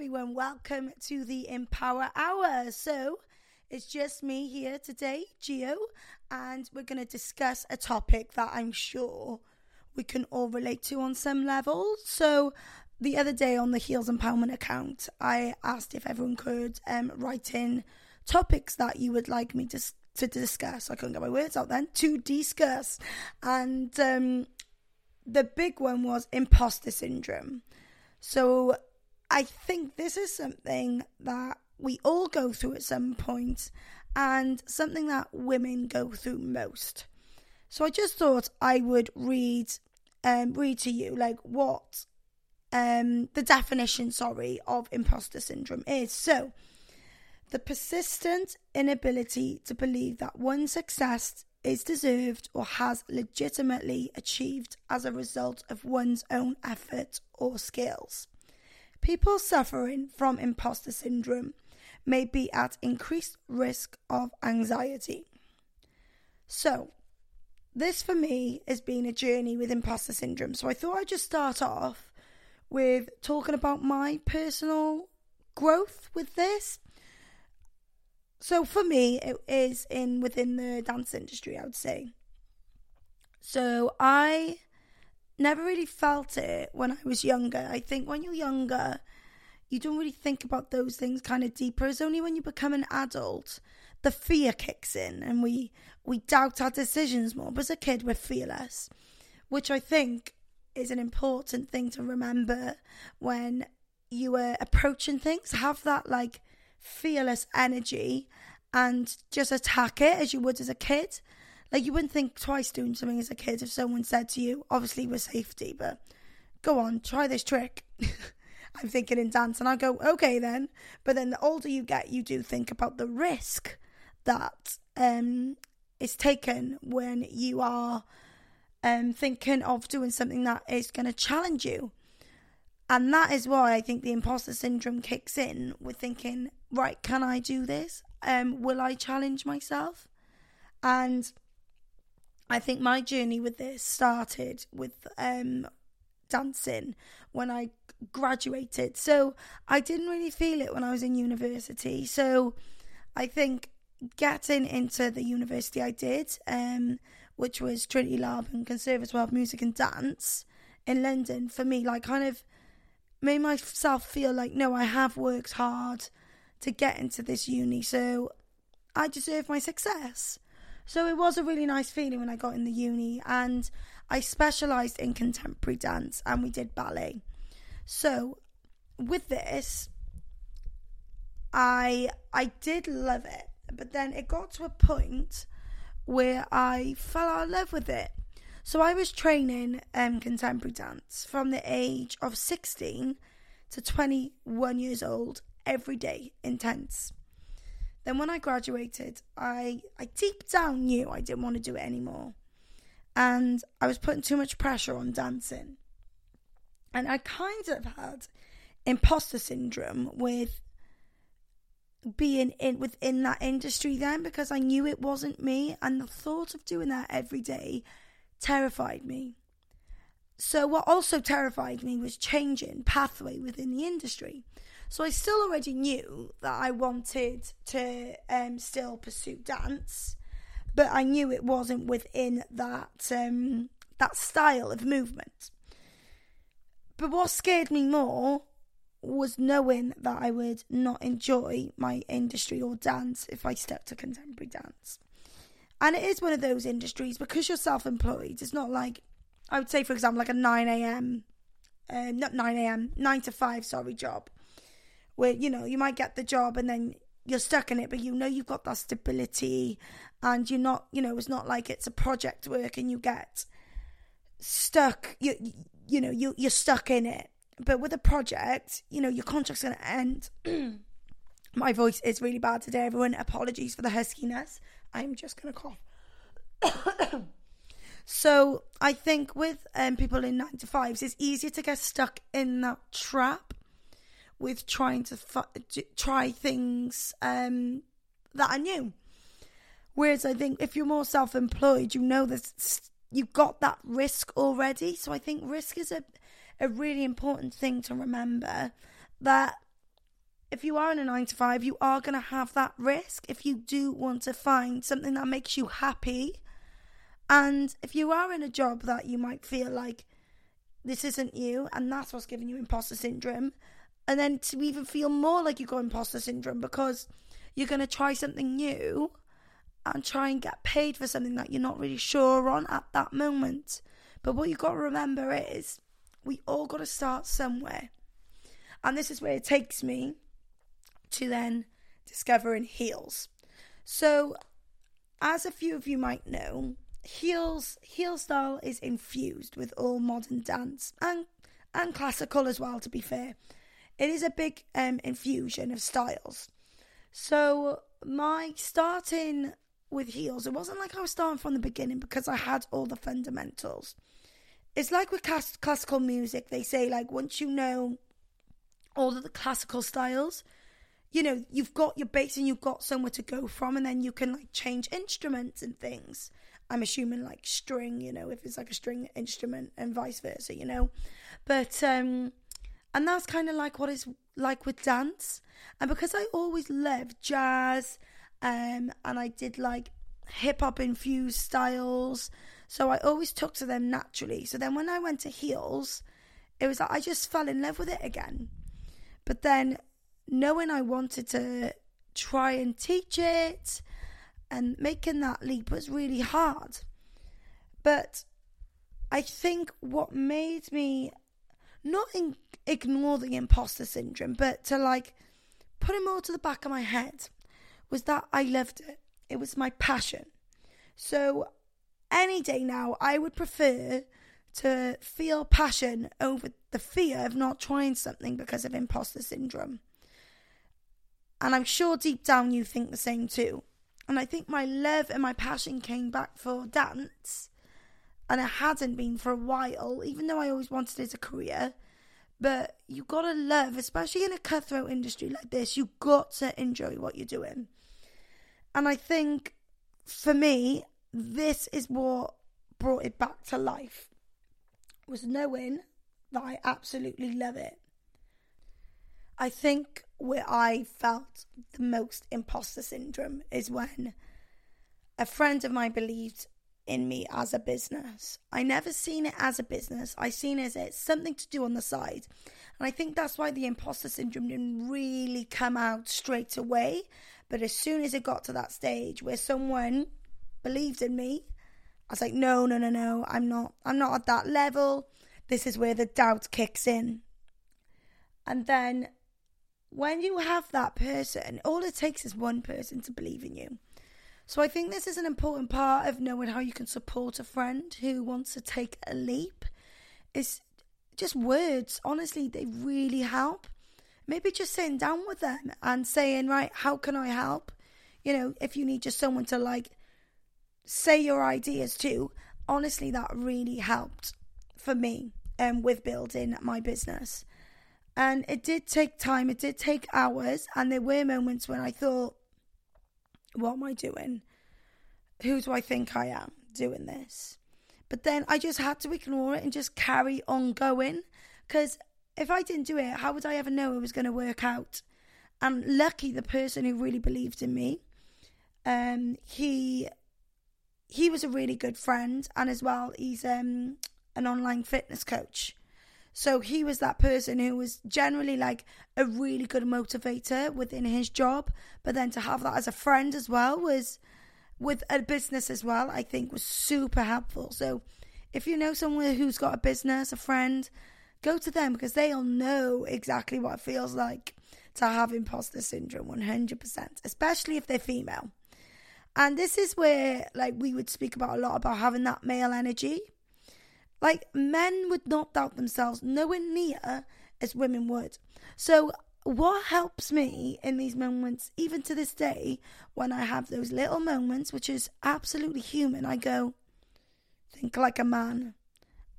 everyone. Welcome to the Empower Hour. So, it's just me here today, Geo, and we're going to discuss a topic that I'm sure we can all relate to on some level. So, the other day on the Heels Empowerment account, I asked if everyone could um, write in topics that you would like me to to discuss. I couldn't get my words out then. To discuss, and um, the big one was imposter syndrome. So I think this is something that we all go through at some point, and something that women go through most. So I just thought I would read um, read to you like what um, the definition, sorry, of imposter syndrome is. So, the persistent inability to believe that one's success is deserved or has legitimately achieved as a result of one's own effort or skills. People suffering from imposter syndrome may be at increased risk of anxiety. So, this for me has been a journey with imposter syndrome. So, I thought I'd just start off with talking about my personal growth with this. So, for me, it is in within the dance industry, I would say. So, I never really felt it when I was younger. I think when you're younger, you don't really think about those things kind of deeper. It's only when you become an adult the fear kicks in and we we doubt our decisions more. But as a kid, we're fearless, which I think is an important thing to remember when you are approaching things. Have that like fearless energy and just attack it as you would as a kid. Like you wouldn't think twice doing something as a kid if someone said to you, obviously with safety, but go on, try this trick. I'm thinking in dance, and I go, okay then. But then the older you get, you do think about the risk that um, is taken when you are um, thinking of doing something that is going to challenge you. And that is why I think the imposter syndrome kicks in with thinking, right, can I do this? Um, will I challenge myself? And I think my journey with this started with um, dancing when I graduated. So I didn't really feel it when I was in university. So I think getting into the university I did, um, which was Trinity Laban Conservatoire of Music and Dance in London, for me, like kind of made myself feel like, no, I have worked hard to get into this uni, so I deserve my success. So it was a really nice feeling when I got in the uni and I specialised in contemporary dance and we did ballet. So with this I I did love it, but then it got to a point where I fell out of love with it. So I was training um, contemporary dance from the age of 16 to 21 years old every day, intense. Then when I graduated, I I deep down knew I didn't want to do it anymore. And I was putting too much pressure on dancing. And I kind of had imposter syndrome with being in within that industry then because I knew it wasn't me and the thought of doing that every day terrified me. So what also terrified me was changing pathway within the industry. So I still already knew that I wanted to um, still pursue dance, but I knew it wasn't within that um, that style of movement. But what scared me more was knowing that I would not enjoy my industry or dance if I stuck to contemporary dance. And it is one of those industries because you're self employed, it's not like, I would say, for example, like a 9 a.m., uh, not 9 a.m., 9 to 5, sorry, job where you know you might get the job and then you're stuck in it, but you know you've got that stability, and you're not, you know, it's not like it's a project work and you get stuck. You you know you you're stuck in it. But with a project, you know your contract's going to end. My voice is really bad today, everyone. Apologies for the huskiness. I'm just going to cough. so I think with um, people in nine to fives, it's easier to get stuck in that trap with trying to try things um, that are new. Whereas I think if you're more self-employed, you know that you've got that risk already. So I think risk is a a really important thing to remember that if you are in a nine to five, you are going to have that risk if you do want to find something that makes you happy. And if you are in a job that you might feel like this isn't you, and that's what's giving you imposter syndrome, and then to even feel more like you've got imposter syndrome because you're going to try something new and try and get paid for something that you're not really sure on at that moment. But what you've got to remember is we all got to start somewhere. And this is where it takes me to then discovering heels. So, as a few of you might know, heels heel style is infused with all modern dance and and classical as well. To be fair, it is a big um, infusion of styles. So my starting with heels, it wasn't like I was starting from the beginning because I had all the fundamentals. It's like with class- classical music, they say like once you know all of the classical styles, you know, you've got your base and you've got somewhere to go from, and then you can like change instruments and things. I'm assuming like string, you know, if it's like a string instrument and vice versa, you know. But um and that's kind of like what it's like with dance. And because I always loved jazz, um, and I did like hip hop infused styles, so I always took to them naturally. So then when I went to heels, it was like I just fell in love with it again. But then knowing I wanted to try and teach it and making that leap was really hard. But I think what made me not in, ignore the imposter syndrome, but to like put it more to the back of my head was that I loved it. It was my passion. So any day now, I would prefer to feel passion over the fear of not trying something because of imposter syndrome. And I'm sure deep down you think the same too. And I think my love and my passion came back for dance. And it hadn't been for a while, even though I always wanted it as a career. But you gotta love, especially in a cutthroat industry like this, you got to enjoy what you're doing. And I think for me, this is what brought it back to life was knowing that I absolutely love it. I think where I felt the most imposter syndrome is when a friend of mine believed in me as a business. I never seen it as a business. I seen it as it's something to do on the side. And I think that's why the imposter syndrome didn't really come out straight away. But as soon as it got to that stage where someone believed in me, I was like, no, no, no, no, I'm not I'm not at that level. This is where the doubt kicks in. And then when you have that person, all it takes is one person to believe in you. So I think this is an important part of knowing how you can support a friend who wants to take a leap. Is just words. Honestly, they really help. Maybe just sitting down with them and saying, right, how can I help? You know, if you need just someone to like say your ideas to, honestly, that really helped for me um, with building my business. And it did take time, it did take hours, and there were moments when I thought, what am I doing? Who do I think I am doing this? But then I just had to ignore it and just carry on going. Because if I didn't do it, how would I ever know it was going to work out? And lucky the person who really believed in me, um, he he was a really good friend, and as well, he's um, an online fitness coach. So he was that person who was generally like a really good motivator within his job, but then to have that as a friend as well was with a business as well, I think was super helpful. So if you know someone who's got a business, a friend, go to them because they'll know exactly what it feels like to have imposter syndrome 100%, especially if they're female. And this is where like we would speak about a lot about having that male energy like men would not doubt themselves nowhere near as women would. So what helps me in these moments, even to this day, when I have those little moments, which is absolutely human, I go, think like a man.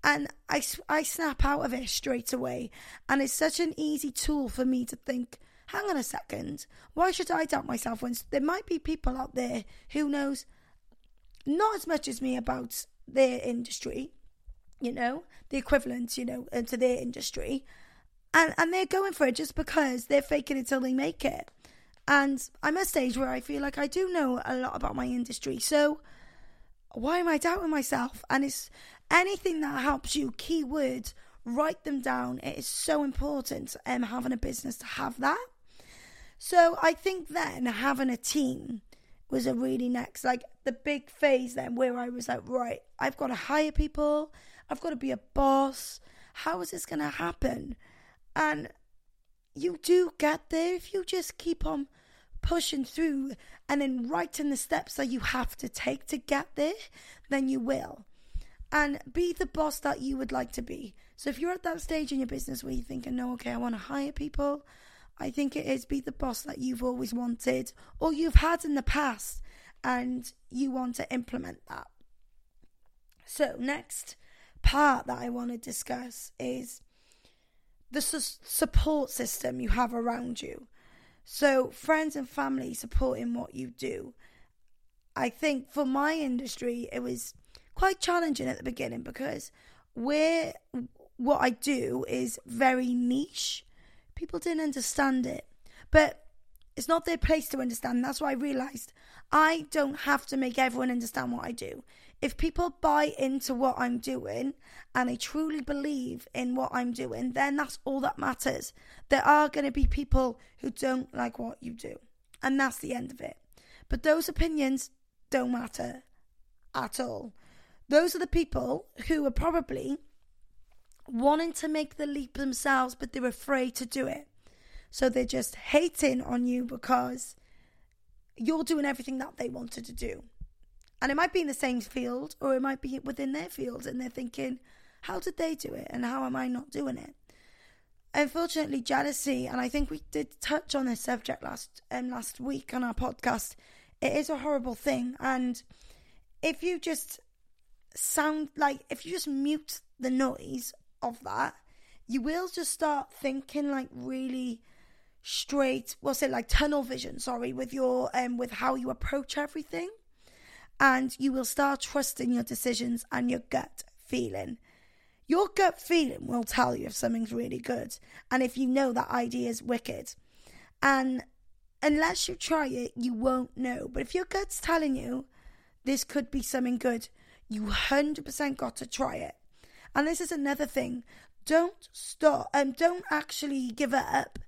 And I, I snap out of it straight away. And it's such an easy tool for me to think, hang on a second, why should I doubt myself when there might be people out there who knows not as much as me about their industry, you know, the equivalent, you know, to their industry. and and they're going for it just because they're faking it till they make it. And I'm at a stage where I feel like I do know a lot about my industry. So why am I doubting myself? And it's anything that helps you, keywords, write them down. It is so important um, having a business to have that. So I think then having a team was a really next, like the big phase then where I was like, right, I've got to hire people, I've got to be a boss. How is this going to happen? And you do get there if you just keep on pushing through and then writing the steps that you have to take to get there, then you will. And be the boss that you would like to be. So if you're at that stage in your business where you're thinking, no, okay, I want to hire people, I think it is be the boss that you've always wanted or you've had in the past and you want to implement that. So, next part that I want to discuss is the su- support system you have around you. So, friends and family supporting what you do. I think for my industry, it was quite challenging at the beginning because where what I do is very niche. People didn't understand it, but it's not their place to understand. That's why I realized I don't have to make everyone understand what I do if people buy into what I'm doing and they truly believe in what I'm doing, then that's all that matters. There are going to be people who don't like what you do, and that's the end of it. But those opinions don't matter at all. Those are the people who are probably wanting to make the leap themselves, but they're afraid to do it. So they're just hating on you because you're doing everything that they wanted to do. And it might be in the same field or it might be within their field and they're thinking, how did they do it and how am I not doing it? Unfortunately, jealousy, and I think we did touch on this subject last um, last week on our podcast, it is a horrible thing. And if you just sound like if you just mute the noise of that, you will just start thinking like really straight, what's it like tunnel vision, sorry, with your um with how you approach everything and you will start trusting your decisions and your gut feeling. Your gut feeling will tell you if something's really good and if you know that idea is wicked. And unless you try it, you won't know. But if your gut's telling you this could be something good, you 100% got to try it. And this is another thing. Don't stop and um, don't actually give it up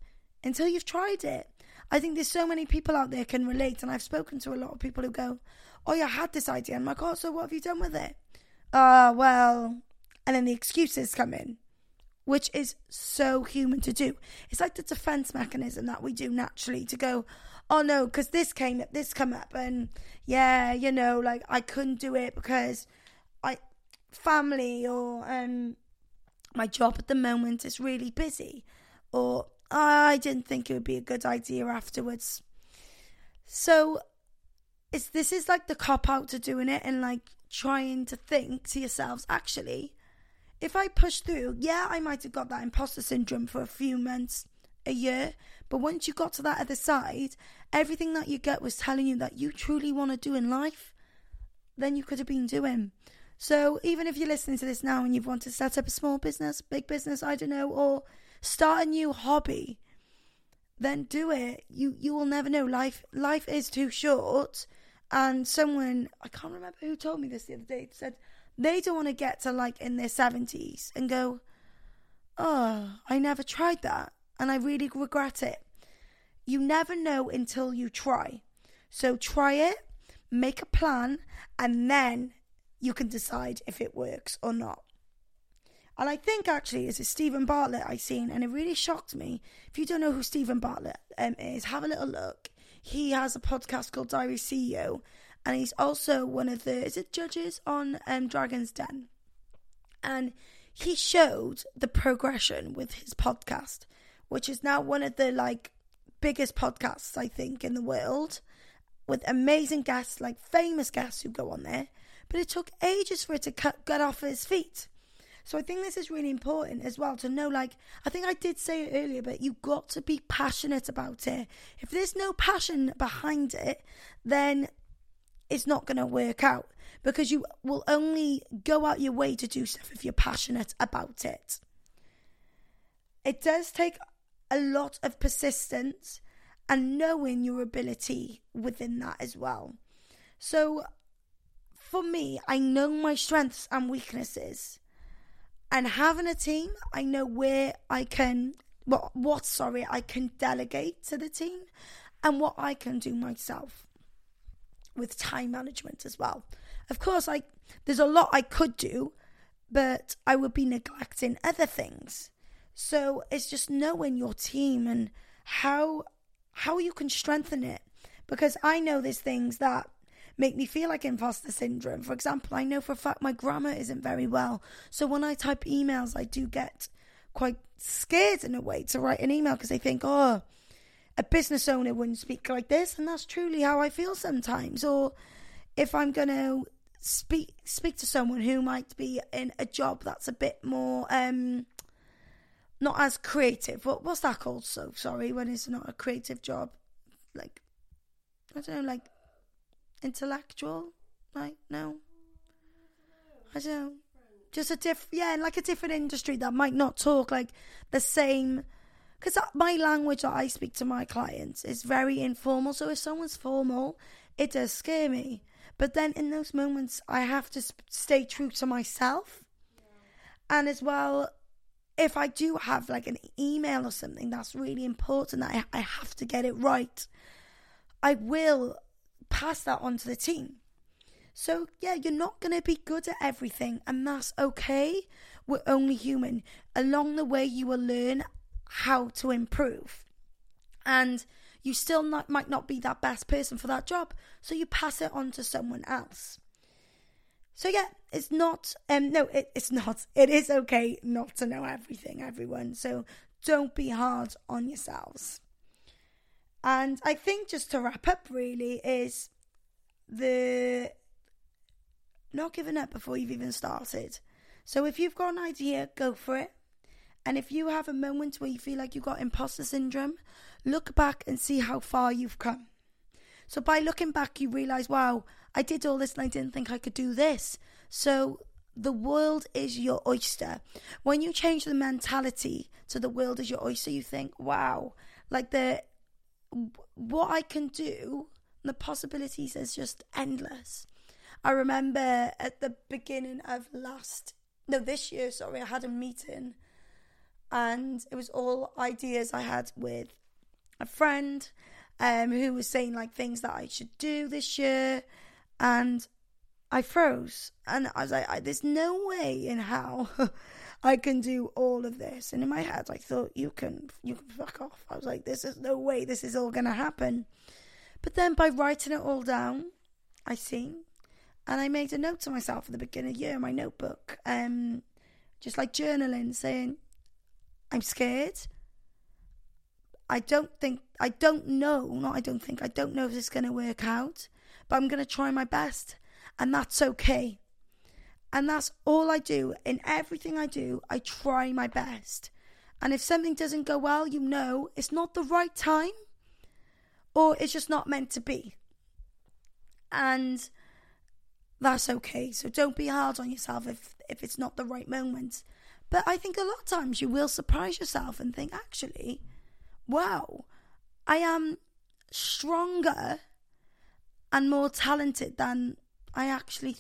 until you've tried it. I think there's so many people out there can relate, and I've spoken to a lot of people who go, oh, yeah, I had this idea. I'm like, oh, so what have you done with it? Uh, well, and then the excuses come in, which is so human to do. It's like the defense mechanism that we do naturally to go, oh no, because this came up, this come up, and yeah, you know, like I couldn't do it because I family or um my job at the moment is really busy, or I didn't think it would be a good idea afterwards. So it's this is like the cop out to doing it and like trying to think to yourselves actually if i push through yeah i might have got that imposter syndrome for a few months a year but once you got to that other side everything that you get was telling you that you truly want to do in life then you could have been doing. So even if you're listening to this now and you want to set up a small business big business i don't know or start a new hobby then do it. You you will never know. Life life is too short and someone, I can't remember who told me this the other day, said they don't want to get to like in their 70s and go, oh, I never tried that. And I really regret it. You never know until you try. So try it, make a plan, and then you can decide if it works or not. And I think actually it's a Steven Bartlett I seen, and it really shocked me. If you don't know who Steven Bartlett um, is, have a little look. He has a podcast called Diary CEO, and he's also one of the is it judges on um, Dragon's Den, and he showed the progression with his podcast, which is now one of the like biggest podcasts I think in the world, with amazing guests like famous guests who go on there. But it took ages for it to cut, get off his feet. So I think this is really important as well to know like I think I did say it earlier but you've got to be passionate about it. If there's no passion behind it, then it's not going to work out because you will only go out your way to do stuff if you're passionate about it. it does take a lot of persistence and knowing your ability within that as well. So, for me, I know my strengths and weaknesses. And having a team, I know where I can what what sorry I can delegate to the team and what I can do myself with time management as well. Of course, I there's a lot I could do, but I would be neglecting other things. So it's just knowing your team and how how you can strengthen it. Because I know there's things that make me feel like imposter syndrome. For example, I know for a fact my grammar isn't very well. So when I type emails, I do get quite scared in a way to write an email because they think, oh, a business owner wouldn't speak like this. And that's truly how I feel sometimes. Or if I'm going to speak speak to someone who might be in a job that's a bit more um not as creative. What what's that called? So sorry, when it's not a creative job, like I don't know, like intellectual. Like no, I don't. Just a diff, yeah, like a different industry that might not talk like the same. Because my language that I speak to my clients is very informal. So if someone's formal, it does scare me. But then in those moments, I have to stay true to myself. And as well, if I do have like an email or something that's really important, I, I have to get it right, I will pass that on to the team. So, yeah, you're not going to be good at everything, and that's okay. We're only human. Along the way, you will learn how to improve. And you still not, might not be that best person for that job, so you pass it on to someone else. So yeah, it's not um no, it, it's not. It is okay not to know everything, everyone. So don't be hard on yourselves. And I think just to wrap up really is the not giving up before you've even started. So if you've got an idea, go for it. And if you have a moment where you feel like you've got imposter syndrome, look back and see how far you've come. So by looking back, you realize, wow, I did all this and I didn't think I could do this. So the world is your oyster. When you change the mentality to the world is your oyster, you think, wow, like the what I can do, the possibilities is just endless. I remember at the beginning of last, no, this year, sorry, I had a meeting and it was all ideas I had with a friend um, who was saying like things that I should do this year, and I froze, and I was like, I, "There's no way in how I can do all of this." And in my head, I thought, "You can, you can fuck off." I was like, "This is no way. This is all gonna happen." But then by writing it all down, I see, and I made a note to myself at the beginning of the year in my notebook, um, just like journaling, saying, "I'm scared." I don't think, I don't know, not I don't think, I don't know if it's going to work out, but I'm going to try my best. And that's okay. And that's all I do. In everything I do, I try my best. And if something doesn't go well, you know it's not the right time or it's just not meant to be. And that's okay. So don't be hard on yourself if, if it's not the right moment. But I think a lot of times you will surprise yourself and think, actually, wow, I am stronger and more talented than I actually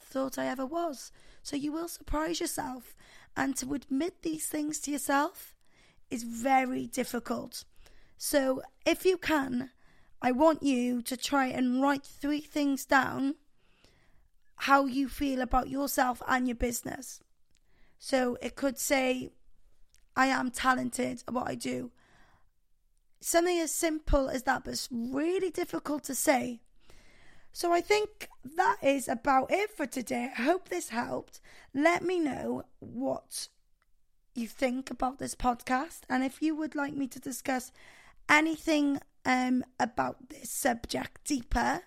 thought I ever was. So you will surprise yourself. And to admit these things to yourself is very difficult. So if you can, I want you to try and write three things down how you feel about yourself and your business. So it could say, I am talented at what I do something as simple as that, but it's really difficult to say. So I think that is about it for today. I hope this helped. Let me know what you think about this podcast and if you would like me to discuss anything um, about this subject deeper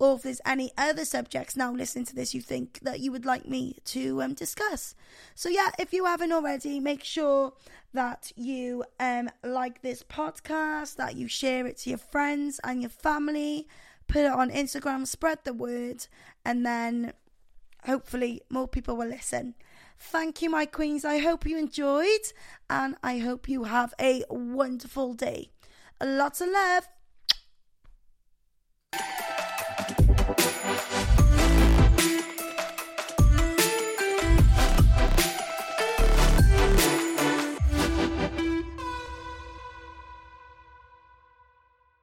or if there's any other subjects now listening to this you think that you would like me to um, discuss. So, yeah, if you haven't already, make sure that you um, like this podcast, that you share it to your friends and your family, put it on Instagram, spread the word, and then hopefully more people will listen. Thank you, my queens. I hope you enjoyed and I hope you have a wonderful day. Lots of love.